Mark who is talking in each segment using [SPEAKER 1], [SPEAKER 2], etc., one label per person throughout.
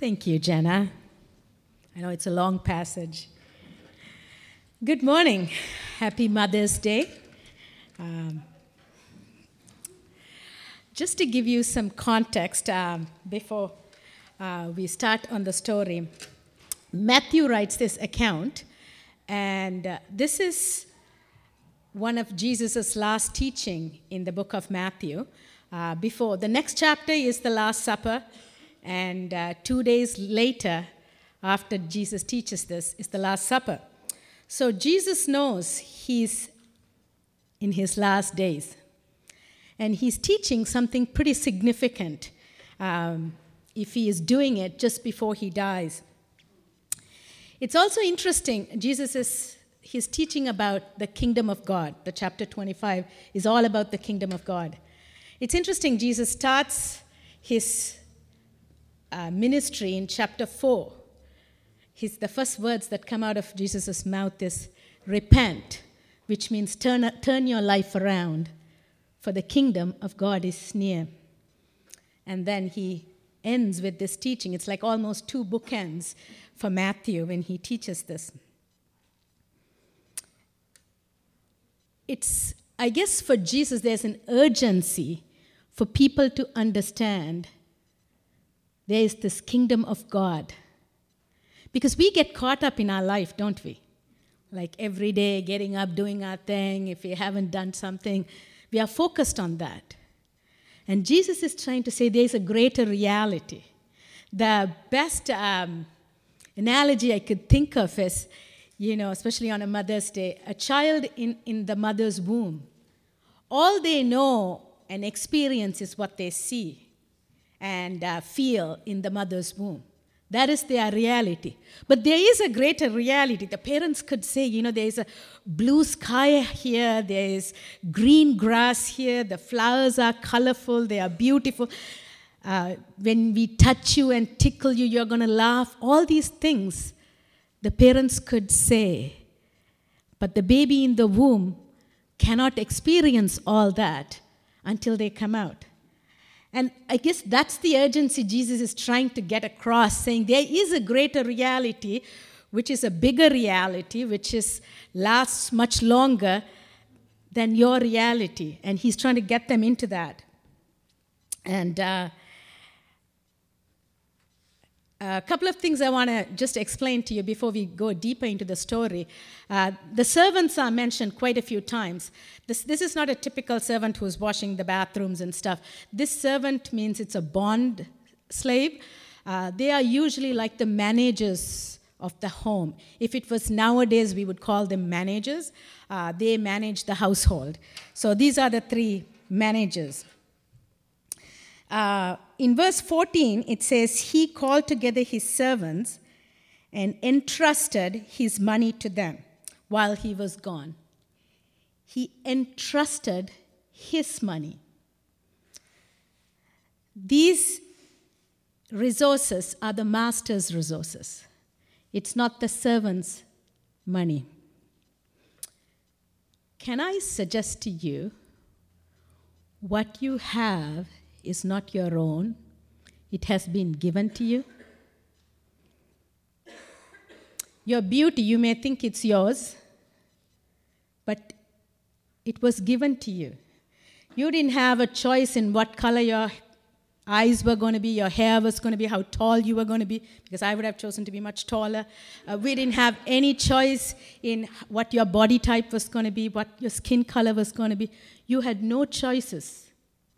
[SPEAKER 1] Thank you, Jenna. I know it's a long passage. Good morning. Happy Mother's Day. Um, just to give you some context um, before uh, we start on the story, Matthew writes this account, and uh, this is one of Jesus' last teaching in the book of Matthew. Uh, before the next chapter is the Last Supper, and uh, two days later, after Jesus teaches this, is the Last Supper. So Jesus knows he's in his last days. And he's teaching something pretty significant um, if he is doing it just before he dies. It's also interesting, Jesus is he's teaching about the kingdom of God. The chapter 25 is all about the kingdom of God. It's interesting, Jesus starts his uh, ministry in chapter 4. His, the first words that come out of Jesus' mouth is repent, which means turn, turn your life around, for the kingdom of God is near. And then he ends with this teaching. It's like almost two bookends for Matthew when he teaches this. It's, I guess, for Jesus, there's an urgency for people to understand there is this kingdom of God. Because we get caught up in our life, don't we? Like every day, getting up, doing our thing. If we haven't done something, we are focused on that. And Jesus is trying to say there's a greater reality. The best um, analogy I could think of is, you know, especially on a Mother's Day, a child in, in the mother's womb. All they know and experience is what they see and uh, feel in the mother's womb. That is their reality. But there is a greater reality. The parents could say, you know, there is a blue sky here, there is green grass here, the flowers are colorful, they are beautiful. Uh, when we touch you and tickle you, you're going to laugh. All these things the parents could say. But the baby in the womb cannot experience all that until they come out. And I guess that's the urgency Jesus is trying to get across, saying there is a greater reality, which is a bigger reality, which is lasts much longer than your reality. And he's trying to get them into that. And uh, a couple of things I want to just explain to you before we go deeper into the story. Uh, the servants are mentioned quite a few times. This, this is not a typical servant who's washing the bathrooms and stuff. This servant means it's a bond slave. Uh, they are usually like the managers of the home. If it was nowadays, we would call them managers. Uh, they manage the household. So these are the three managers. Uh, in verse 14, it says, He called together his servants and entrusted his money to them while he was gone. He entrusted his money. These resources are the master's resources, it's not the servant's money. Can I suggest to you what you have is not your own, it has been given to you. Your beauty, you may think it's yours, but it was given to you. You didn't have a choice in what color your eyes were going to be, your hair was going to be, how tall you were going to be, because I would have chosen to be much taller. Uh, we didn't have any choice in what your body type was going to be, what your skin color was going to be. You had no choices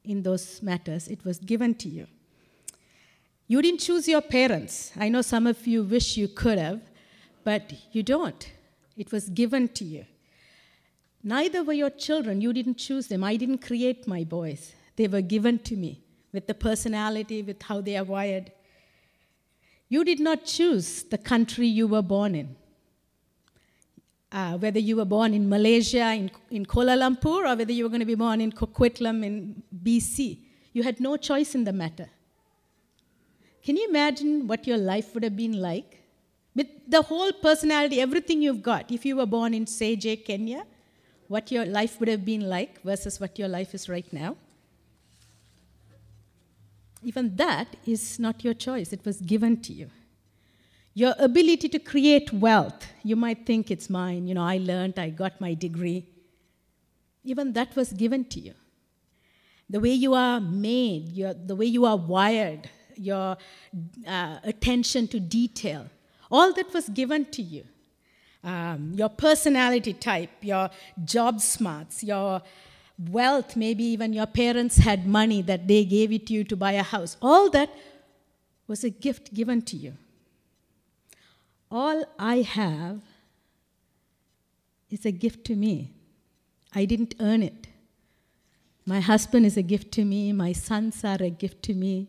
[SPEAKER 1] in those matters, it was given to you. You didn't choose your parents. I know some of you wish you could have, but you don't. It was given to you. Neither were your children. You didn't choose them. I didn't create my boys. They were given to me with the personality, with how they are wired. You did not choose the country you were born in uh, whether you were born in Malaysia, in, in Kuala Lumpur, or whether you were going to be born in Coquitlam in BC. You had no choice in the matter. Can you imagine what your life would have been like? With the whole personality, everything you've got, if you were born in Seje, Kenya, what your life would have been like versus what your life is right now? even that is not your choice, it was given to you. Your ability to create wealth, you might think it's mine. You know, I learned, I got my degree. Even that was given to you. The way you are made, your, the way you are wired, your uh, attention to detail, all that was given to you. Um, your personality type, your job smarts, your wealth, maybe even your parents had money that they gave it to you to buy a house. All that was a gift given to you. All I have is a gift to me. I didn't earn it. My husband is a gift to me. My sons are a gift to me.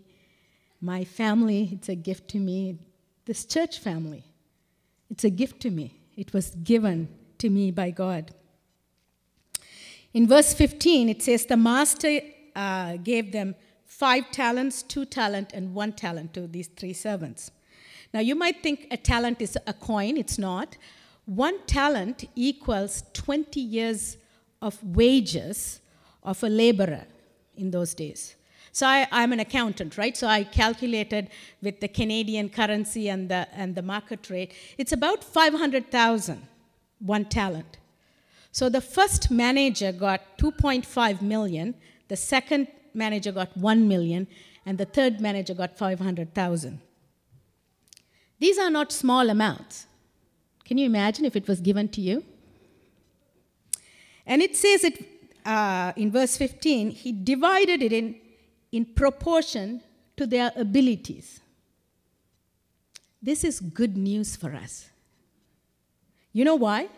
[SPEAKER 1] My family, it's a gift to me. This church family, it's a gift to me. It was given to me by God. In verse 15, it says, The master uh, gave them five talents, two talent, and one talent to these three servants. Now, you might think a talent is a coin, it's not. One talent equals 20 years of wages of a laborer in those days. So I, am an accountant, right? So I calculated with the Canadian currency and the, and the market rate. It's about 500,000, one talent. So the first manager got 2.5 million, the second manager got 1 million, and the third manager got 500,000. These are not small amounts. Can you imagine if it was given to you? And it says it uh, in verse 15, he divided it in, in proportion to their abilities. This is good news for us. You know why?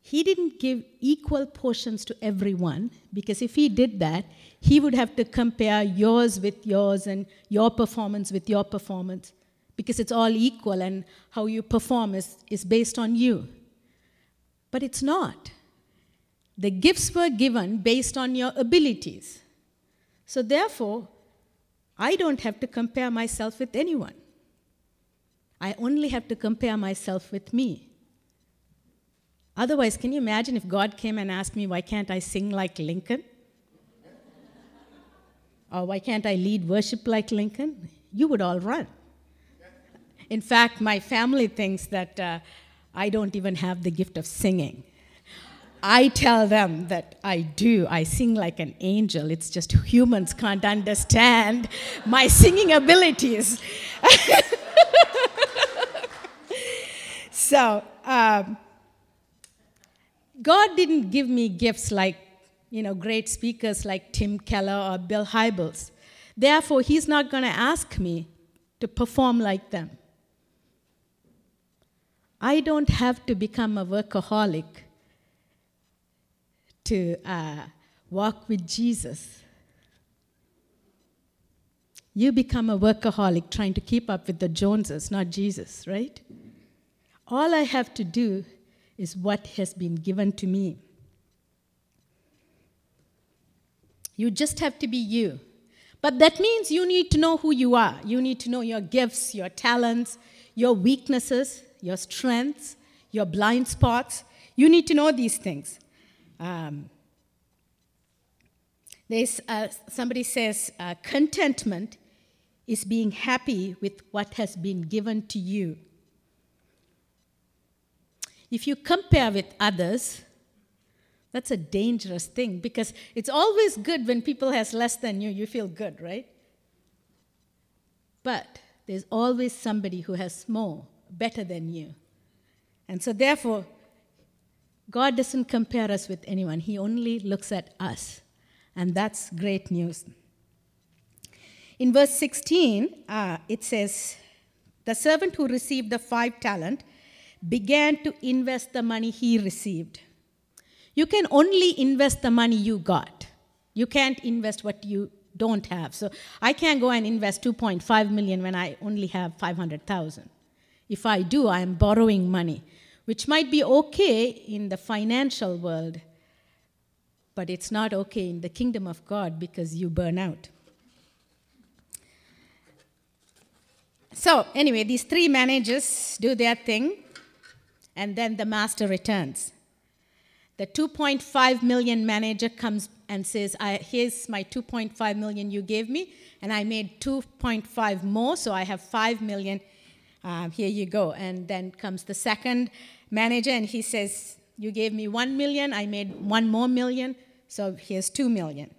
[SPEAKER 1] He didn't give equal portions to everyone because if he did that, he would have to compare yours with yours and your performance with your performance because it's all equal and how you perform is, is based on you. But it's not. The gifts were given based on your abilities. So therefore, I don't have to compare myself with anyone. I only have to compare myself with me. Otherwise, can you imagine if God came and asked me, why can't I sing like Lincoln? or why can't I lead worship like Lincoln? You would all run. In fact, my family thinks that uh, I don't even have the gift of singing. I tell them that I do. I sing like an angel. It's just humans can't understand my singing abilities. so, um, God didn't give me gifts like, you know, great speakers like Tim Keller or Bill Hybels. Therefore, He's not going to ask me to perform like them. I don't have to become a workaholic to uh, walk with Jesus. You become a workaholic trying to keep up with the Joneses, not Jesus, right? All I have to do is what has been given to me. You just have to be you. But that means you need to know who you are. You need to know your gifts, your talents, your weaknesses, your strengths, your blind spots. You need to know these things. Um, there's, uh, somebody says uh, contentment is being happy with what has been given to you. If you compare with others, that's a dangerous thing because it's always good when people has less than you, you feel good, right? But there's always somebody who has more better than you. And so, therefore, God doesn't compare us with anyone, He only looks at us. And that's great news. In verse 16, uh, it says, The servant who received the five talent began to invest the money he received. You can only invest the money you got. You can't invest what you don't have. So I can't go and invest 2.5 million when I only have 500,000. If I do, I am borrowing money, which might be okay in the financial world, but it's not okay in the kingdom of God because you burn out. So, anyway, these three managers do their thing, and then the master returns. The 2.5 million manager comes and says, Here's my 2.5 million you gave me, and I made 2.5 more, so I have 5 million. Um, here you go. And then comes the second manager, and he says, You gave me 1 million, I made one more million, so here's 2 million.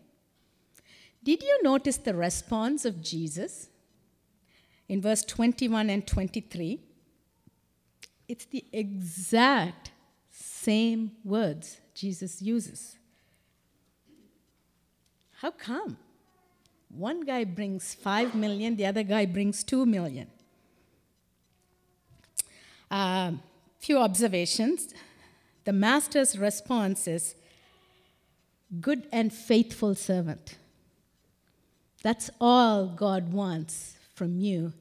[SPEAKER 1] Did you notice the response of Jesus in verse 21 and 23? It's the exact same words Jesus uses. How come? One guy brings 5 million, the other guy brings 2 million. A uh, few observations. The master's response is good and faithful servant. That's all God wants from you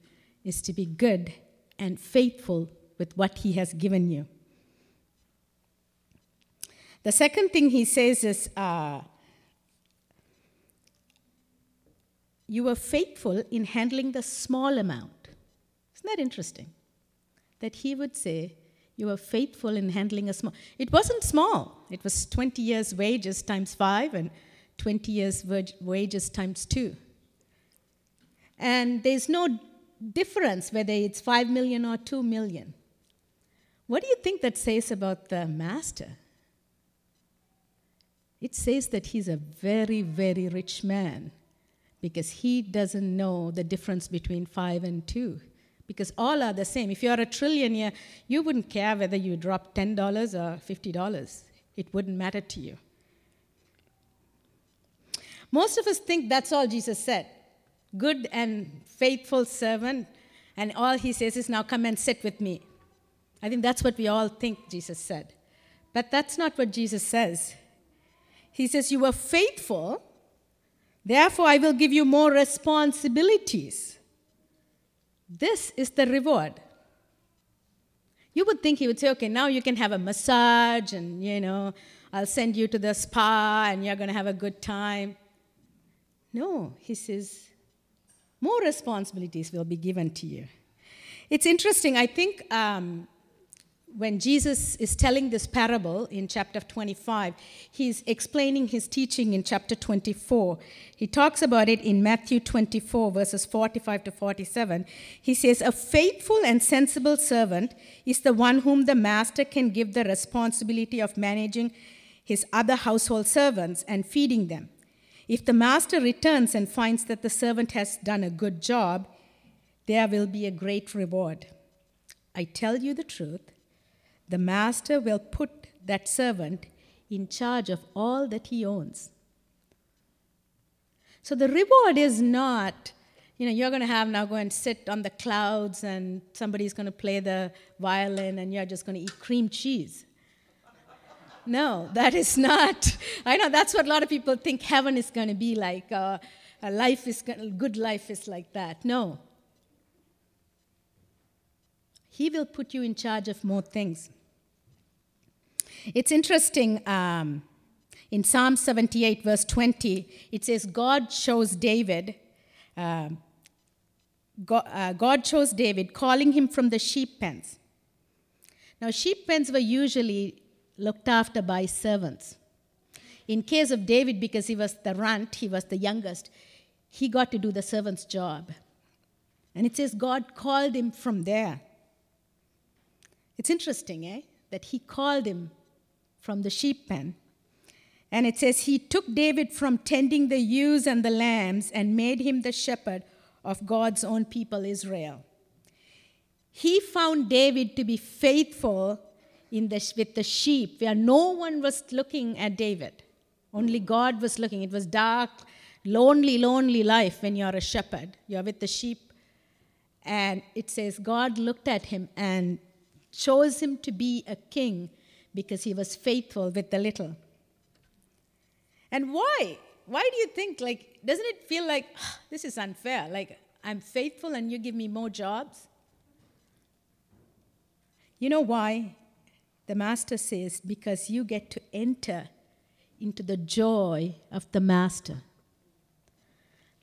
[SPEAKER 1] is to be good and faithful with what he has given you. The second thing he says is, uh, You were faithful in handling the small amount. Isn't that interesting? That he would say, You are faithful in handling a small. It wasn't small, it was 20 years' wages times five and 20 years' wages times two. And there's no difference whether it's 5 million or 2 million. What do you think that says about the master? It says that he's a very, very rich man because he doesn't know the difference between five and two. Because all are the same. If you're a trillionaire, you wouldn't care whether you drop $10 or $50. It wouldn't matter to you. Most of us think that's all Jesus said good and faithful servant, and all he says is, Now come and sit with me. I think that's what we all think Jesus said. But that's not what Jesus says. He says, You were faithful, therefore I will give you more responsibilities. This is the reward. You would think he would say, Okay, now you can have a massage, and you know, I'll send you to the spa, and you're going to have a good time. No, he says, more responsibilities will be given to you. It's interesting, I think um, when Jesus is telling this parable in chapter 25, he's explaining his teaching in chapter 24. He talks about it in Matthew 24, verses 45 to 47. He says, A faithful and sensible servant is the one whom the master can give the responsibility of managing his other household servants and feeding them. If the master returns and finds that the servant has done a good job, there will be a great reward. I tell you the truth, the master will put that servant in charge of all that he owns. So the reward is not, you know, you're going to have now go and sit on the clouds and somebody's going to play the violin and you're just going to eat cream cheese. No, that is not. I know that's what a lot of people think heaven is going to be like. Uh, a life is good life is like that. No. He will put you in charge of more things. It's interesting. Um, in Psalm 78, verse 20, it says, God chose David. Uh, God, God chose David, calling him from the sheep pens. Now, sheep pens were usually looked after by servants. In case of David, because he was the runt, he was the youngest, he got to do the servant's job. And it says God called him from there. It's interesting, eh? That he called him from the sheep pen. And it says he took David from tending the ewes and the lambs and made him the shepherd of God's own people, Israel. He found David to be faithful in the, with the sheep where no one was looking at David. Only God was looking. It was dark, lonely, lonely life when you're a shepherd. You're with the sheep. And it says God looked at him and chose him to be a king because he was faithful with the little. And why? Why do you think, like, doesn't it feel like oh, this is unfair? Like, I'm faithful and you give me more jobs? You know why? The master says, because you get to enter into the joy of the master.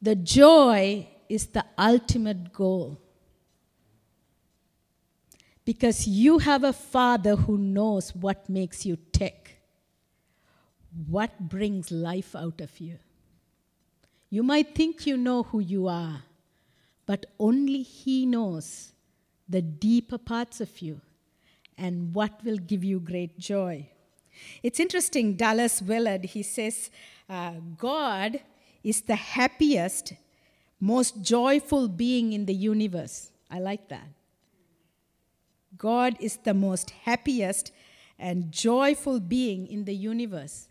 [SPEAKER 1] The joy is the ultimate goal. Because you have a father who knows what makes you tick, what brings life out of you. You might think you know who you are, but only He knows the deeper parts of you and what will give you great joy. It's interesting, Dallas Willard, he says, uh, God is the happiest, most joyful being in the universe. I like that. God is the most happiest and joyful being in the universe.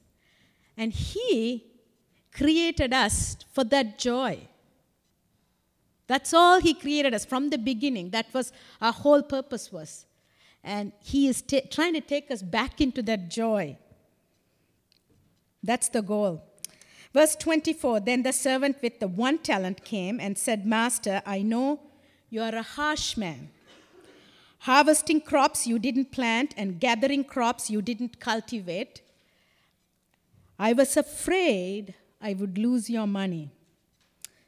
[SPEAKER 1] And He created us for that joy. That's all He created us from the beginning. That was our whole purpose was. And He is t- trying to take us back into that joy. That's the goal. Verse 24 Then the servant with the one talent came and said, Master, I know you are a harsh man, harvesting crops you didn't plant and gathering crops you didn't cultivate. I was afraid I would lose your money.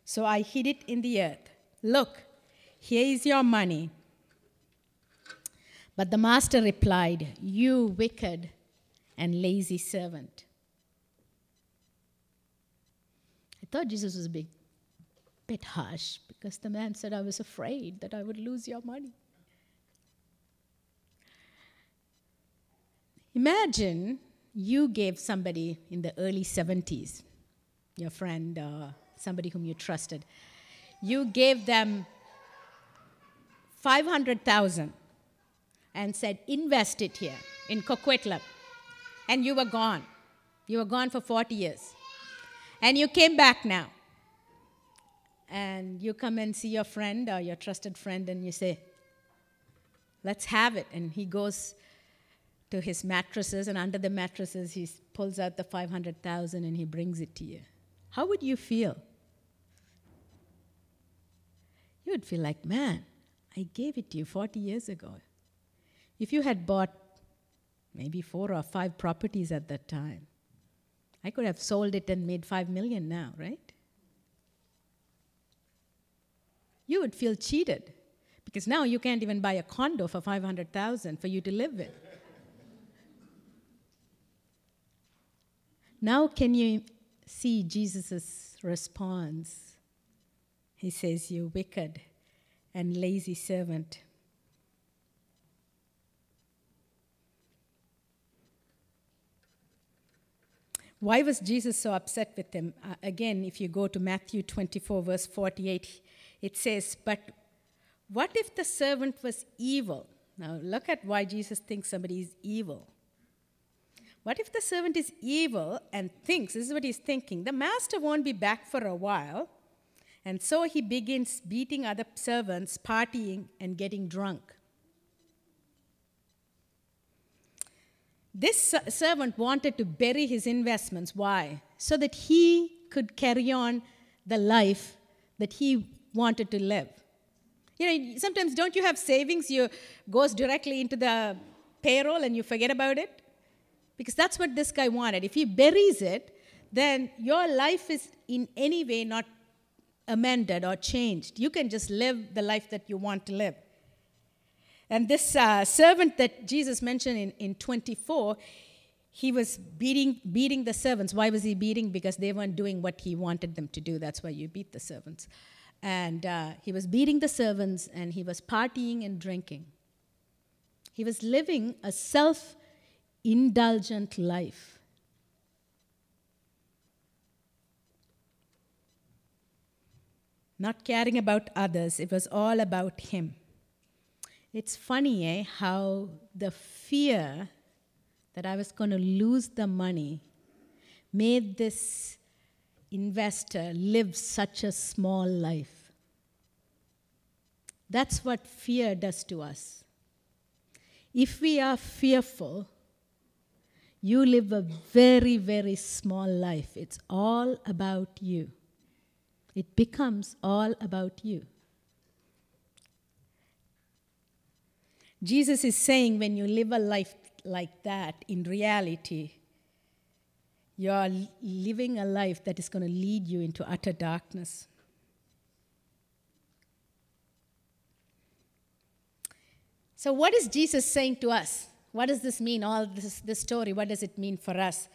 [SPEAKER 1] So I hid it in the earth. Look, here is your money. But the master replied, You wicked and lazy servant. I thought Jesus was a bit harsh because the man said, I was afraid that I would lose your money. Imagine you gave somebody in the early 70s, your friend, uh, somebody whom you trusted, you gave them 500,000 and said, invest it here in Coquitlam. And you were gone. You were gone for 40 years. And you came back now. And you come and see your friend or your trusted friend and you say, let's have it. And he goes to his mattresses, and under the mattresses, he pulls out the 500,000 and he brings it to you. How would you feel? You would feel like, man, I gave it to you 40 years ago. If you had bought maybe four or five properties at that time, I could have sold it and made five million now, right? You would feel cheated because now you can't even buy a condo for 500,000 for you to live in. Now can you see Jesus' response? He says, You wicked and lazy servant. Why was Jesus so upset with them? Uh, again, if you go to Matthew 24, verse 48, it says, But what if the servant was evil? Now, look at why Jesus thinks somebody is evil. What if the servant is evil and thinks, this is what he's thinking, the master won't be back for a while, and so he begins beating other servants, partying, and getting drunk. This servant wanted to bury his investments. Why? So that he could carry on the life that he wanted to live. You know, sometimes don't you have savings? You goes directly into the payroll and you forget about it? Because that's what this guy wanted. If he buries it, then your life is in any way not amended or changed. You can just live the life that you want to live. And this uh, servant that Jesus mentioned in, in 24, he was beating, beating the servants. Why was he beating? Because they weren't doing what he wanted them to do. That's why you beat the servants. And uh, he was beating the servants and he was partying and drinking. He was living a self indulgent life. Not caring about others, it was all about him. It's funny, eh, how the fear that I was going to lose the money made this investor live such a small life. That's what fear does to us. If we are fearful, you live a very, very small life. It's all about you. It becomes all about you. Jesus is saying when you live a life like that, in reality, you're living a life that is going to lead you into utter darkness. So, what is Jesus saying to us? What does this mean, all this, this story? What does it mean for us?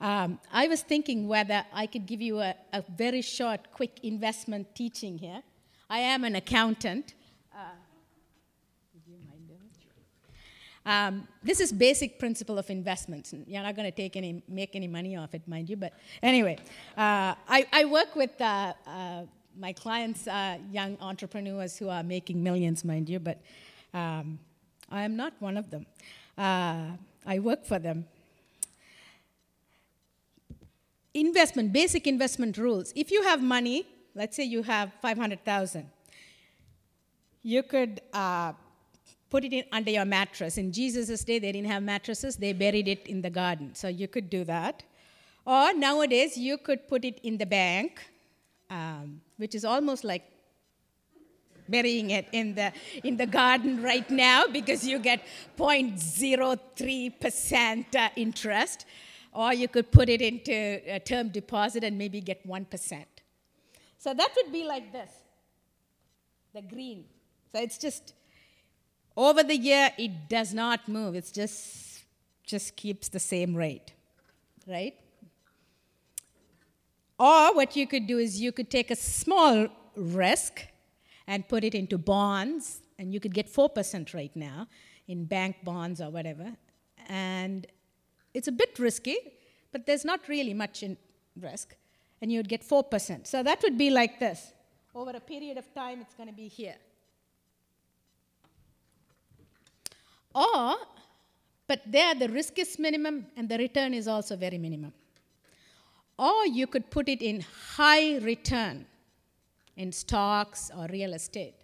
[SPEAKER 1] Um, I was thinking whether I could give you a, a, very short, quick investment teaching here. I am an accountant. Uh, um, this is basic principle of investments. You're not going to take any, make any money off it, mind you. But anyway, uh, I, I, work with uh, uh my clients, uh, young entrepreneurs who are making millions, mind you. But um, I am not one of them. Uh, I work for them investment, basic investment rules. If you have money, let's say you have 500,000, you could uh, put it in under your mattress. In Jesus' day, they didn't have mattresses, they buried it in the garden. So you could do that. Or nowadays, you could put it in the bank, um, which is almost like burying it in the, in the garden right now because you get 0.03% uh, interest or you could put it into a term deposit and maybe get 1%. So that would be like this the green. So it's just over the year, it does not move. It's just, just keeps the same rate, right? Or what you could do is you could take a small risk and put it into bonds, and you could get 4% right now in bank bonds or whatever. And it's a bit risky, but there's not really much in risk, and you'd get 4%. So that would be like this. Over a period of time, it's going to be here. Or, but there the risk is minimum and the return is also very minimum. Or you could put it in high return in stocks or real estate.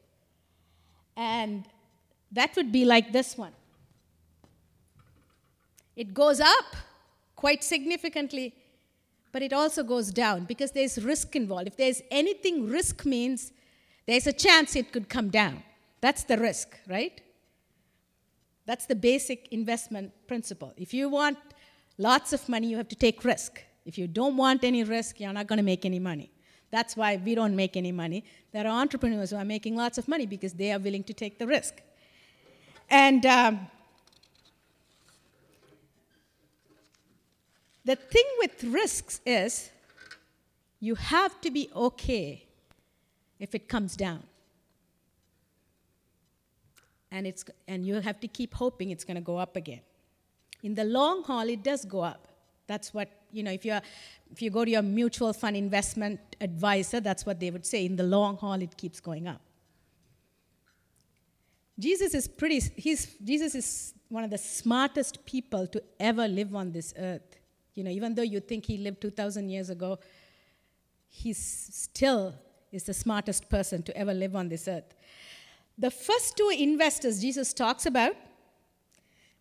[SPEAKER 1] And that would be like this one. It goes up quite significantly, but it also goes down because there's risk involved. If there's anything risk means, there's a chance it could come down. That's the risk, right? That's the basic investment principle. If you want lots of money, you have to take risk. If you don't want any risk, you're not going to make any money. That's why we don't make any money. There are entrepreneurs who are making lots of money because they are willing to take the risk. And um, The thing with risks is you have to be okay if it comes down. And, it's, and you have to keep hoping it's going to go up again. In the long haul, it does go up. That's what, you know, if, you're, if you go to your mutual fund investment advisor, that's what they would say. In the long haul, it keeps going up. Jesus is pretty, he's, Jesus is one of the smartest people to ever live on this earth. You know, even though you think he lived 2,000 years ago, he still is the smartest person to ever live on this earth. The first two investors Jesus talks about,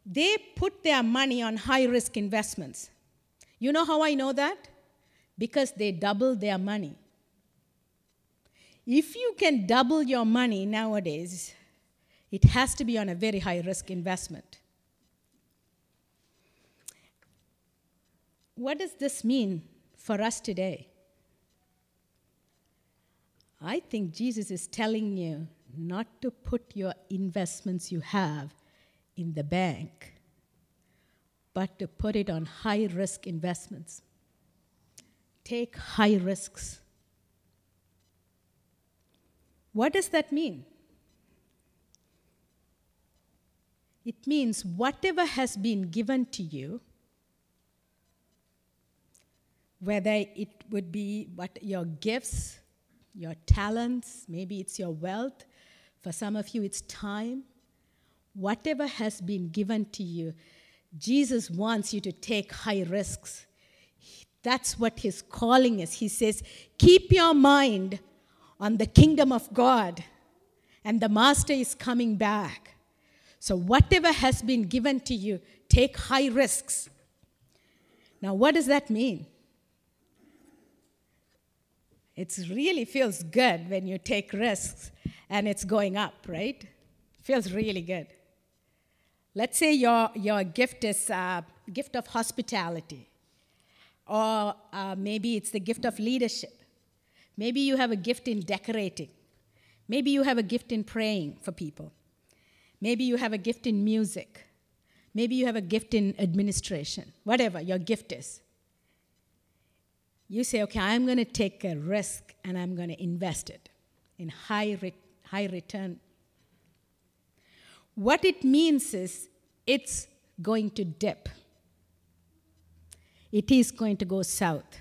[SPEAKER 1] they put their money on high risk investments. You know how I know that? Because they double their money. If you can double your money nowadays, it has to be on a very high risk investment. What does this mean for us today? I think Jesus is telling you not to put your investments you have in the bank, but to put it on high risk investments. Take high risks. What does that mean? It means whatever has been given to you whether it would be what your gifts, your talents, maybe it's your wealth. For some of you, it's time. Whatever has been given to you, Jesus wants you to take high risks. That's what his calling is. He says, Keep your mind on the kingdom of God, and the master is coming back. So, whatever has been given to you, take high risks. Now, what does that mean? It really feels good when you take risks and it's going up, right? Feels really good. Let's say your, your gift is a uh, gift of hospitality, or uh, maybe it's the gift of leadership. Maybe you have a gift in decorating. Maybe you have a gift in praying for people. Maybe you have a gift in music. Maybe you have a gift in administration. Whatever your gift is. you say, okay, I'm going to take a risk and I'm going to invest it in high, re- high return. What it means is it's going to dip, it is going to go south.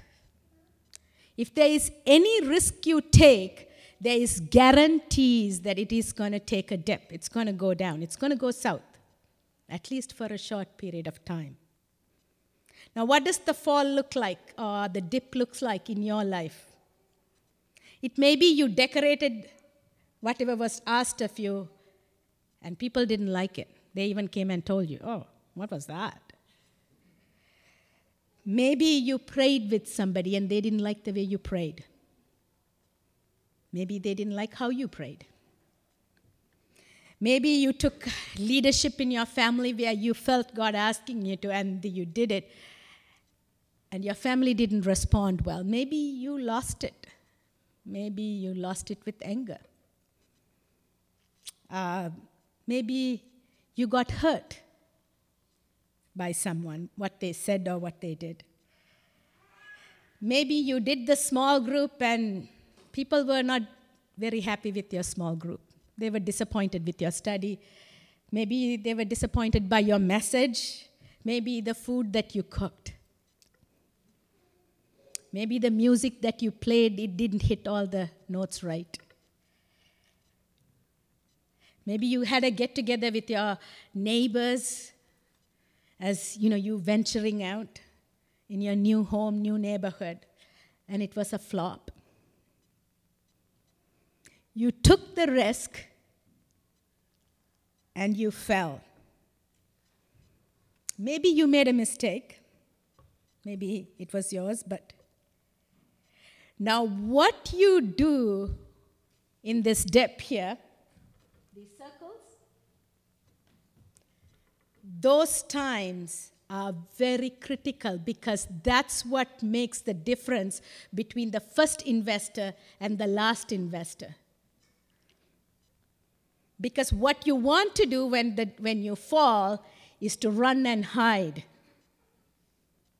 [SPEAKER 1] If there is any risk you take, there is guarantees that it is going to take a dip. It's going to go down. It's going to go south, at least for a short period of time. Now, what does the fall look like, or the dip looks like in your life? It may be you decorated whatever was asked of you, and people didn't like it. They even came and told you, oh, what was that? Maybe you prayed with somebody and they didn't like the way you prayed. Maybe they didn't like how you prayed. Maybe you took leadership in your family where you felt God asking you to and you did it, and your family didn't respond well. Maybe you lost it. Maybe you lost it with anger. Uh, maybe you got hurt by someone, what they said or what they did. Maybe you did the small group and people were not very happy with your small group. They were disappointed with your study. Maybe they were disappointed by your message. Maybe the food that you cooked. Maybe the music that you played, it didn't hit all the notes right. Maybe you had a get together with your neighbors as you know you venturing out in your new home, new neighborhood, and it was a flop. You took the risk and you fell. Maybe you made a mistake. Maybe it was yours, but now what you do in this dip here, these circles, those times are very critical because that's what makes the difference between the first investor and the last investor. Because what you want to do when, the, when you fall is to run and hide.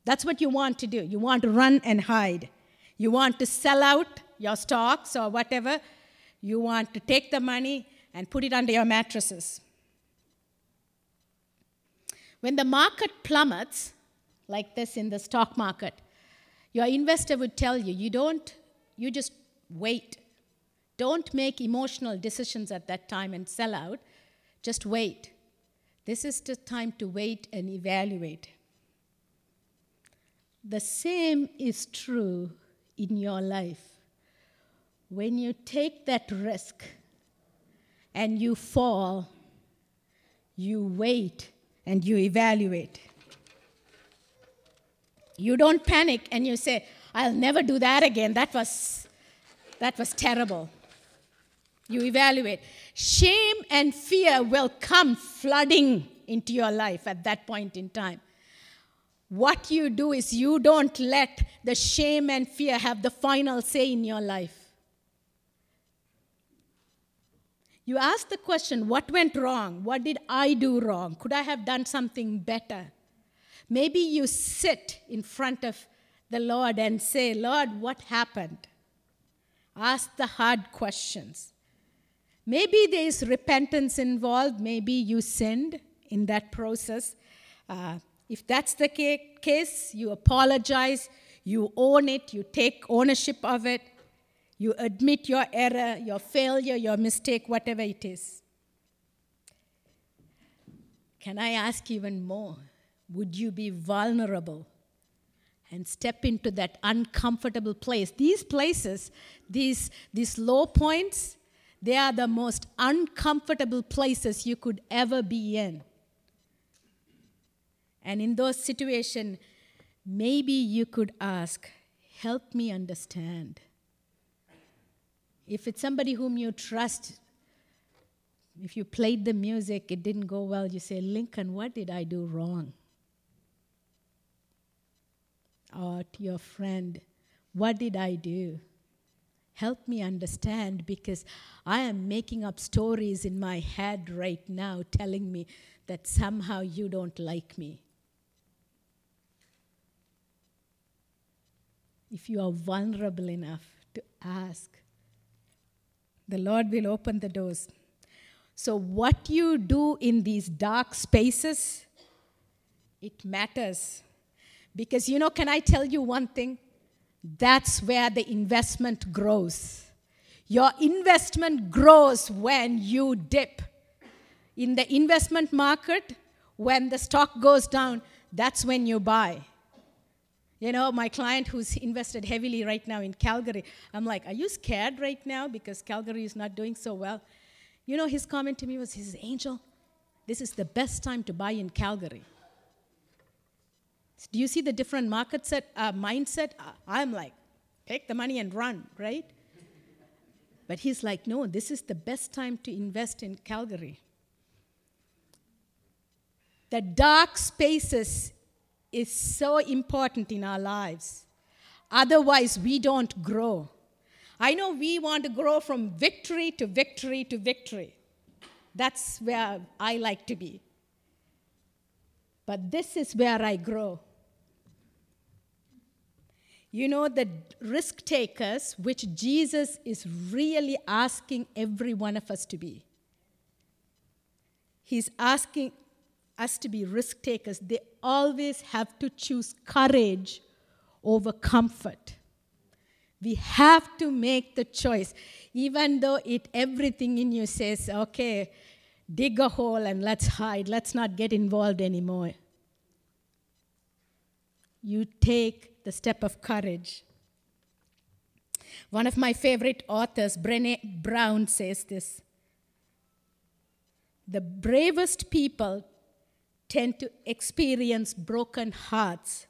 [SPEAKER 1] That's what you want to do. You want to run and hide. You want to sell out your stocks or whatever. You want to take the money and put it under your mattresses. When the market plummets, like this in the stock market, your investor would tell you, you don't, you just wait. Don't make emotional decisions at that time and sell out. Just wait. This is the time to wait and evaluate. The same is true in your life. When you take that risk and you fall, you wait and you evaluate. You don't panic and you say, I'll never do that again. That was, that was terrible. You evaluate. Shame and fear will come flooding into your life at that point in time. What you do is you don't let the shame and fear have the final say in your life. You ask the question, What went wrong? What did I do wrong? Could I have done something better? Maybe you sit in front of the Lord and say, Lord, what happened? Ask the hard questions. Maybe there is repentance involved. Maybe you sinned in that process. Uh, if that's the case, you apologize, you own it, you take ownership of it, you admit your error, your failure, your mistake, whatever it is. Can I ask even more? Would you be vulnerable and step into that uncomfortable place? These places, these, these low points, they are the most uncomfortable places you could ever be in. And in those situations, maybe you could ask, Help me understand. If it's somebody whom you trust, if you played the music, it didn't go well, you say, Lincoln, what did I do wrong? Or to your friend, what did I do? Help me understand because I am making up stories in my head right now telling me that somehow you don't like me. if you are vulnerable enough to ask, the Lord will open the doors. So, what you do in these dark spaces, it matters. Because, you know, can I tell you one thing? That's where the investment grows. Your investment grows when you dip. In the investment market, when the stock goes down, that's when you buy. You know, my client who's invested heavily right now in Calgary, I'm like, Are you scared right now because Calgary is not doing so well? You know, his comment to me was, He says, Angel, this is the best time to buy in Calgary. Do you see the different market set, uh, mindset? I'm like, take the money and run, right? But he's like, no, this is the best time to invest in Calgary. The dark spaces is so important in our lives. Otherwise, we don't grow. I know we want to grow from victory to victory to victory. That's where I like to be. But this is where I grow. You know, the risk takers, which Jesus is really asking every one of us to be. He's asking us to be risk takers. They always have to choose courage over comfort. We have to make the choice, even though it everything in you says, okay, dig a hole and let's hide, let's not get involved anymore. You take the step of courage. One of my favorite authors, Brene Brown, says this The bravest people tend to experience broken hearts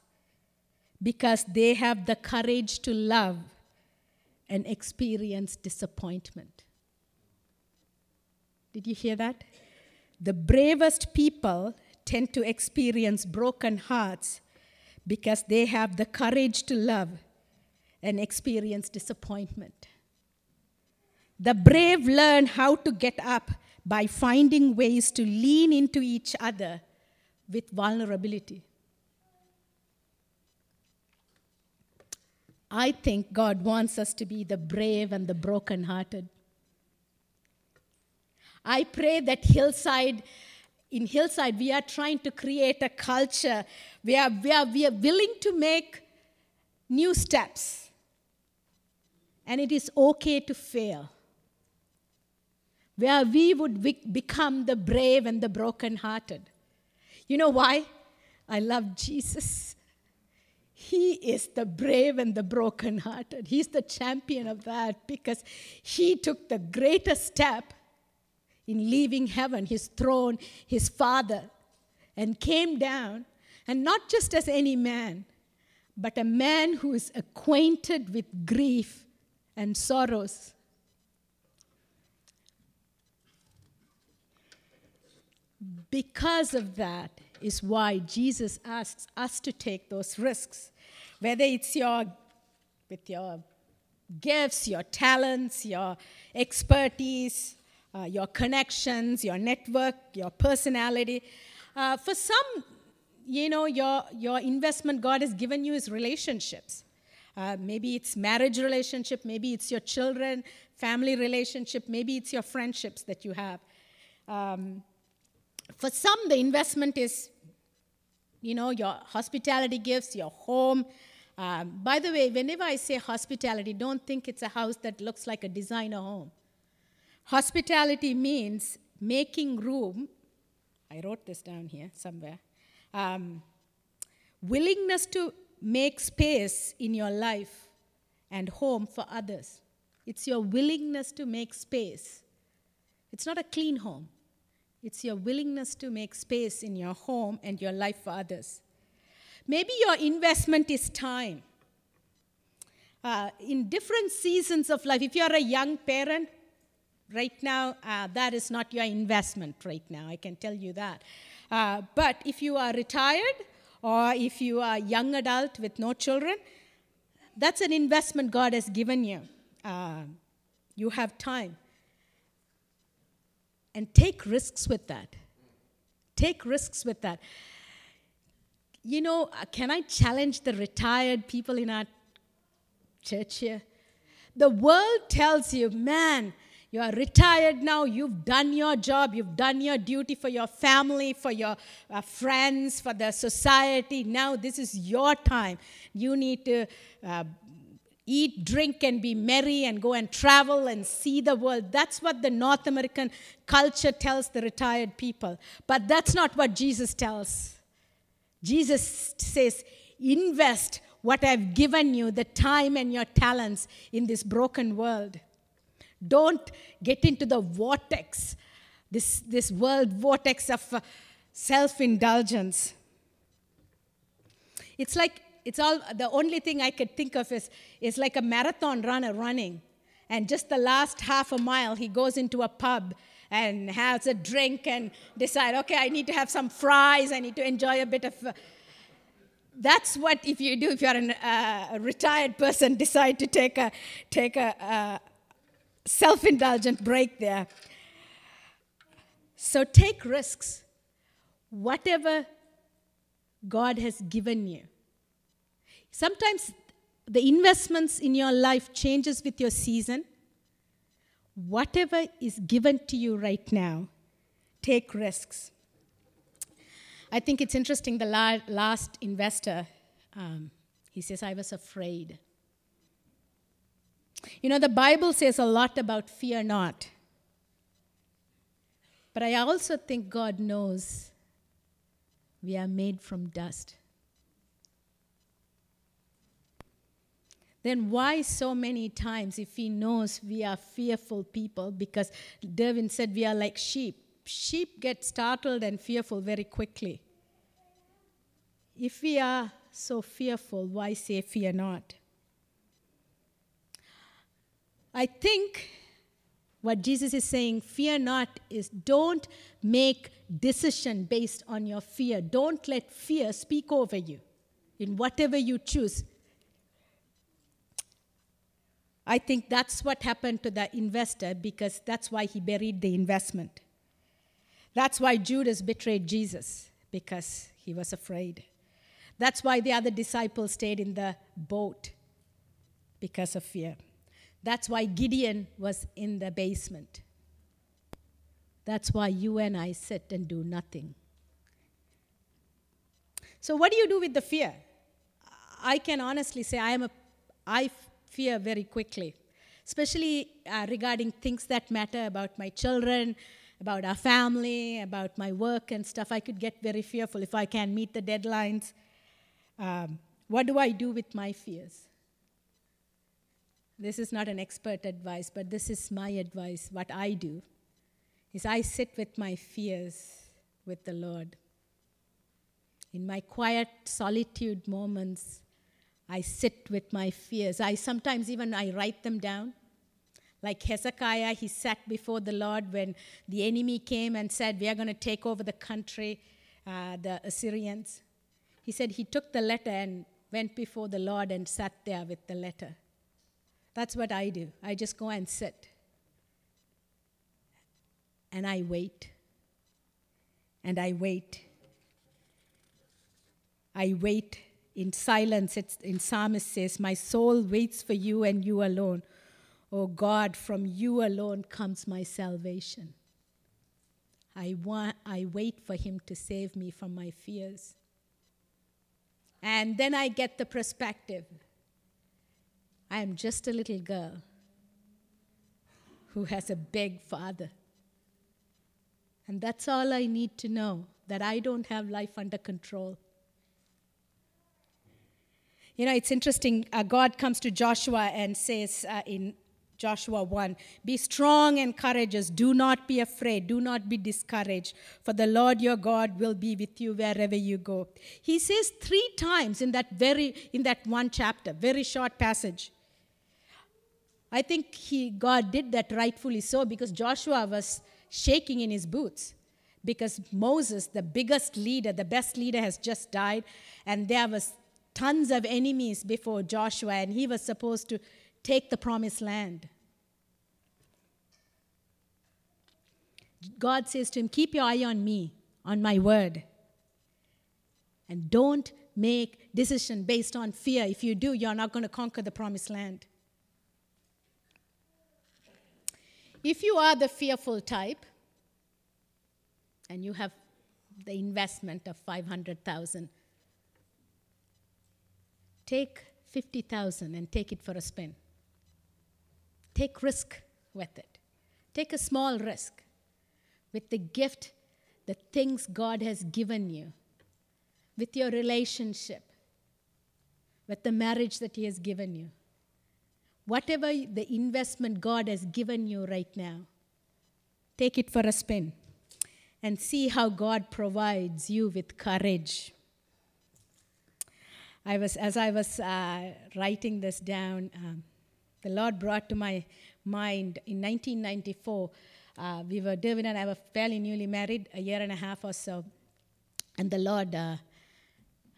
[SPEAKER 1] because they have the courage to love and experience disappointment. Did you hear that? The bravest people tend to experience broken hearts because they have the courage to love and experience disappointment. The brave learn how to get up by finding ways to lean into each other with vulnerability. I think God wants us to be the brave and the brokenhearted. I pray that Hillside in Hillside, we are trying to create a culture where we are, we are willing to make new steps. And it is okay to fail. Where we would become the brave and the brokenhearted. You know why? I love Jesus. He is the brave and the brokenhearted. He's the champion of that because he took the greatest step in leaving heaven, his throne, his father, and came down, and not just as any man, but a man who is acquainted with grief and sorrows. Because of that is why Jesus asks us to take those risks. Whether it's your with your gifts, your talents, your expertise, uh, your connections, your network, your personality. Uh, for some, you know, your, your investment God has given you is relationships. Uh, maybe it's marriage relationship, maybe it's your children, family relationship, maybe it's your friendships that you have. Um, for some, the investment is, you know, your hospitality gifts, your home. Um, by the way, whenever I say hospitality, don't think it's a house that looks like a designer home. Hospitality means making room. I wrote this down here somewhere. Um, willingness to make space in your life and home for others. It's your willingness to make space. It's not a clean home, it's your willingness to make space in your home and your life for others. Maybe your investment is time. Uh, in different seasons of life, if you're a young parent, Right now, uh, that is not your investment right now, I can tell you that. Uh, but if you are retired or if you are a young adult with no children, that's an investment God has given you. Uh, you have time. And take risks with that. Take risks with that. You know, uh, can I challenge the retired people in our church here. The world tells you, man, you are retired now, you've done your job, you've done your duty for your family, for your uh, friends, for the society. Now this is your time. You need to uh, eat, drink, and be merry and go and travel and see the world. That's what the North American culture tells the retired people. But that's not what Jesus tells. Jesus says, invest what I've given you, the time and your talents in this broken world. Don't get into the vortex, this, this world vortex of uh, self indulgence. It's like, it's all, the only thing I could think of is, is like a marathon runner running. And just the last half a mile, he goes into a pub and has a drink and decide, okay, I need to have some fries, I need to enjoy a bit of. Uh, that's what if you do if you're an, uh, a retired person decide to take a take a, uh, self indulgent break there. So take risks, whatever God has given you. Sometimes the investments in your life changes with your season. Whatever is given to you right now, take risks. I think it's interesting the last investor, um, he says, I was afraid. You know, the Bible says a lot about fear not. But I also think God knows we are made from dust. Then why so many times, if He knows we are fearful people, because Derwin said we are like sheep, sheep get startled and fearful very quickly. If we are so fearful, why say fear not? I think what Jesus is saying, fear not, is don't make decision based on your fear. Don't let fear speak over you in whatever you choose. I think that's what happened to the investor because that's why he buried the investment. That's why Judas betrayed Jesus because he was afraid. That's why the other disciples stayed in the boat because of fear. That's why Gideon was in the basement. That's why you and I sit and do nothing. So, what do you do with the fear? I can honestly say I am a, I fear very quickly, especially uh, regarding things that matter about my children, about our family, about my work and stuff. I could get very fearful if I can't meet the deadlines. Um, what do I do with my fears? This is not an expert advice, but this is my advice. What I do is I sit with my fears with the Lord. In my quiet solitude moments, I sit with my fears. I sometimes even I write them down. Like Hezekiah, he sat before the Lord when the enemy came and said, We are going to take over the country, uh, the Assyrians. He said he took the letter and went before the Lord and sat there with the letter. That's what I do. I just go and sit. And I wait. And I wait. I wait in silence. It's, in Psalmist says, My soul waits for you and you alone. Oh God, from you alone comes my salvation. I, want, I wait for him to save me from my fears. And then I get the perspective I am just a little girl who has a big father. And that's all I need to know that I don't have life under control. You know, it's interesting. Uh, God comes to Joshua and says uh, in Joshua 1 Be strong and courageous. Do not be afraid. Do not be discouraged. For the Lord your God will be with you wherever you go. He says three times in that very in that one chapter, very short passage. I think he, God did that rightfully so because Joshua was shaking in his boots because Moses, the biggest leader, the best leader, has just died, and there was tons of enemies before Joshua, and he was supposed to take the promised land. God says to him, Keep your eye on me, on my word, and don't make decision based on fear. If you do, you're not going to conquer the promised land. If you are the fearful type and you have the investment of 500,000, take 50,000 and take it for a spin. Take risk with it. Take a small risk with the gift, the things God has given you, with your relationship, with the marriage that He has given you. Whatever the investment God has given you right now, take it for a spin and see how God provides you with courage. I was, as I was uh, writing this down, um, the Lord brought to my mind in 1994. Uh, we were, David and I were fairly newly married, a year and a half or so. And the Lord, uh,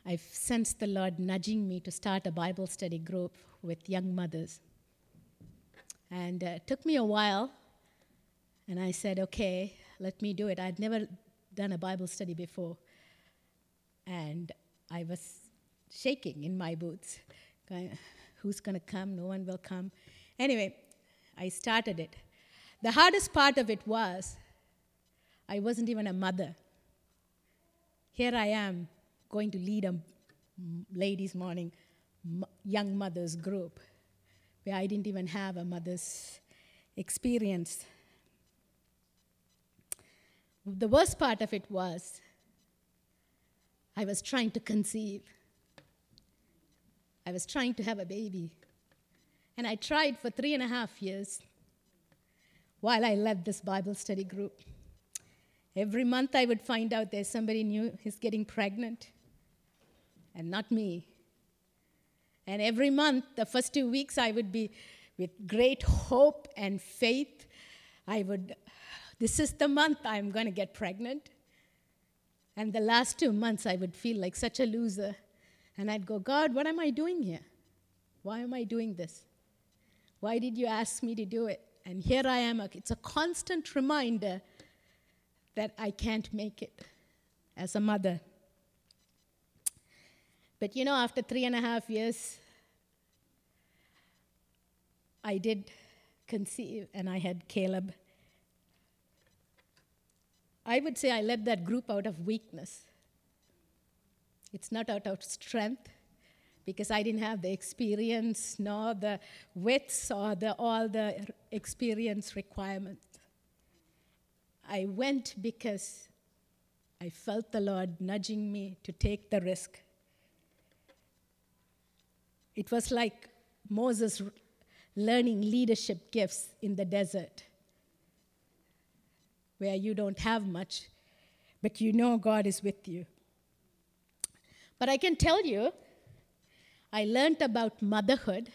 [SPEAKER 1] I've sensed the Lord nudging me to start a Bible study group with young mothers. And uh, it took me a while, and I said, okay, let me do it. I'd never done a Bible study before. And I was shaking in my boots. Who's going to come? No one will come. Anyway, I started it. The hardest part of it was I wasn't even a mother. Here I am going to lead a ladies' morning young mothers group where I didn't even have a mother's experience. The worst part of it was I was trying to conceive. I was trying to have a baby. And I tried for three and a half years while I led this Bible study group. Every month I would find out there's somebody new who's getting pregnant, and not me. And every month, the first two weeks, I would be with great hope and faith. I would, this is the month I'm going to get pregnant. And the last two months, I would feel like such a loser. And I'd go, God, what am I doing here? Why am I doing this? Why did you ask me to do it? And here I am. It's a constant reminder that I can't make it as a mother. But you know, after three and a half years, I did conceive and I had Caleb. I would say I led that group out of weakness. It's not out of strength because I didn't have the experience nor the wits or the, all the experience requirements. I went because I felt the Lord nudging me to take the risk. It was like Moses learning leadership gifts in the desert, where you don't have much, but you know God is with you. But I can tell you, I learned about motherhood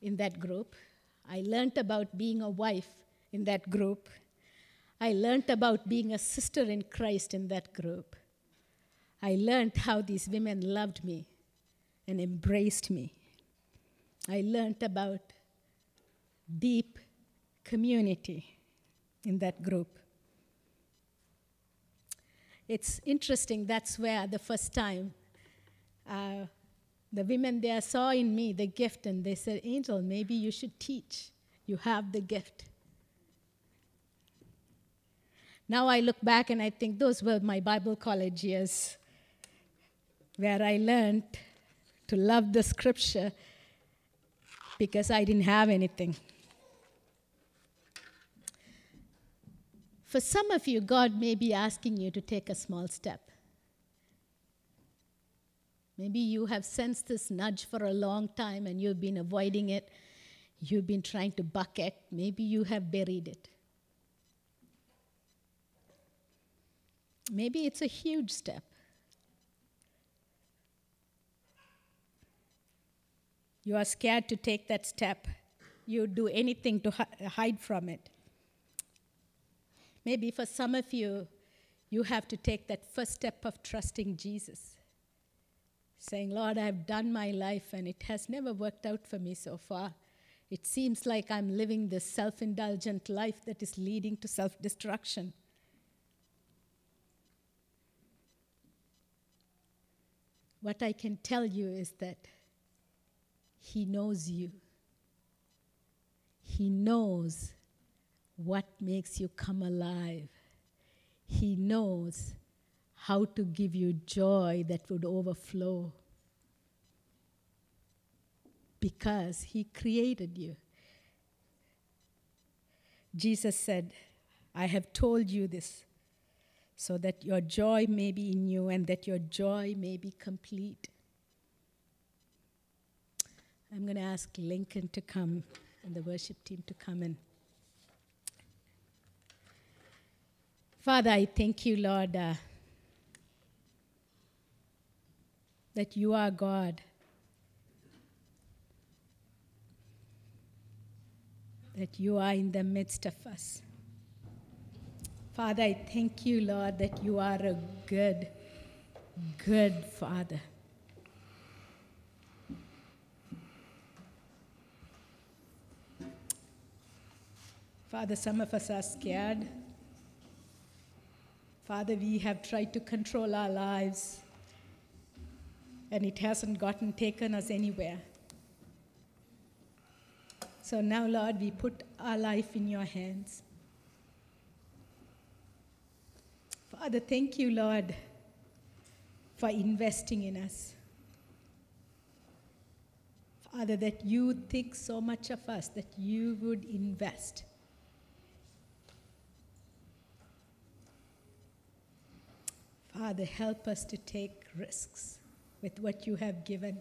[SPEAKER 1] in that group. I learned about being a wife in that group. I learned about being a sister in Christ in that group. I learned how these women loved me and embraced me. I learned about deep community in that group. It's interesting, that's where the first time uh, the women there saw in me the gift and they said, Angel, maybe you should teach. You have the gift. Now I look back and I think those were my Bible college years where I learned to love the scripture because I didn't have anything. For some of you, God may be asking you to take a small step. Maybe you have sensed this nudge for a long time and you've been avoiding it. You've been trying to buck it. Maybe you have buried it. Maybe it's a huge step. You are scared to take that step. You do anything to hide from it. Maybe for some of you, you have to take that first step of trusting Jesus. Saying, Lord, I've done my life and it has never worked out for me so far. It seems like I'm living this self indulgent life that is leading to self destruction. What I can tell you is that He knows you. He knows what makes you come alive. He knows how to give you joy that would overflow because He created you. Jesus said, I have told you this so that your joy may be in you and that your joy may be complete. I'm going to ask Lincoln to come and the worship team to come in. Father, I thank you, Lord, uh, that you are God. That you are in the midst of us. Father, I thank you, Lord, that you are a good, good Father. Father, some of us are scared. Father, we have tried to control our lives, and it hasn't gotten taken us anywhere. So now, Lord, we put our life in your hands. Father, thank you, Lord, for investing in us. Father, that you think so much of us that you would invest. Father, help us to take risks with what you have given.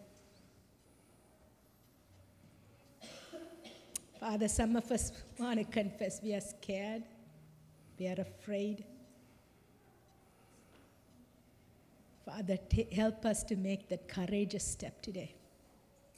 [SPEAKER 1] Father, some of us want to confess we are scared, we are afraid. Father, t- help us to make that courageous step today.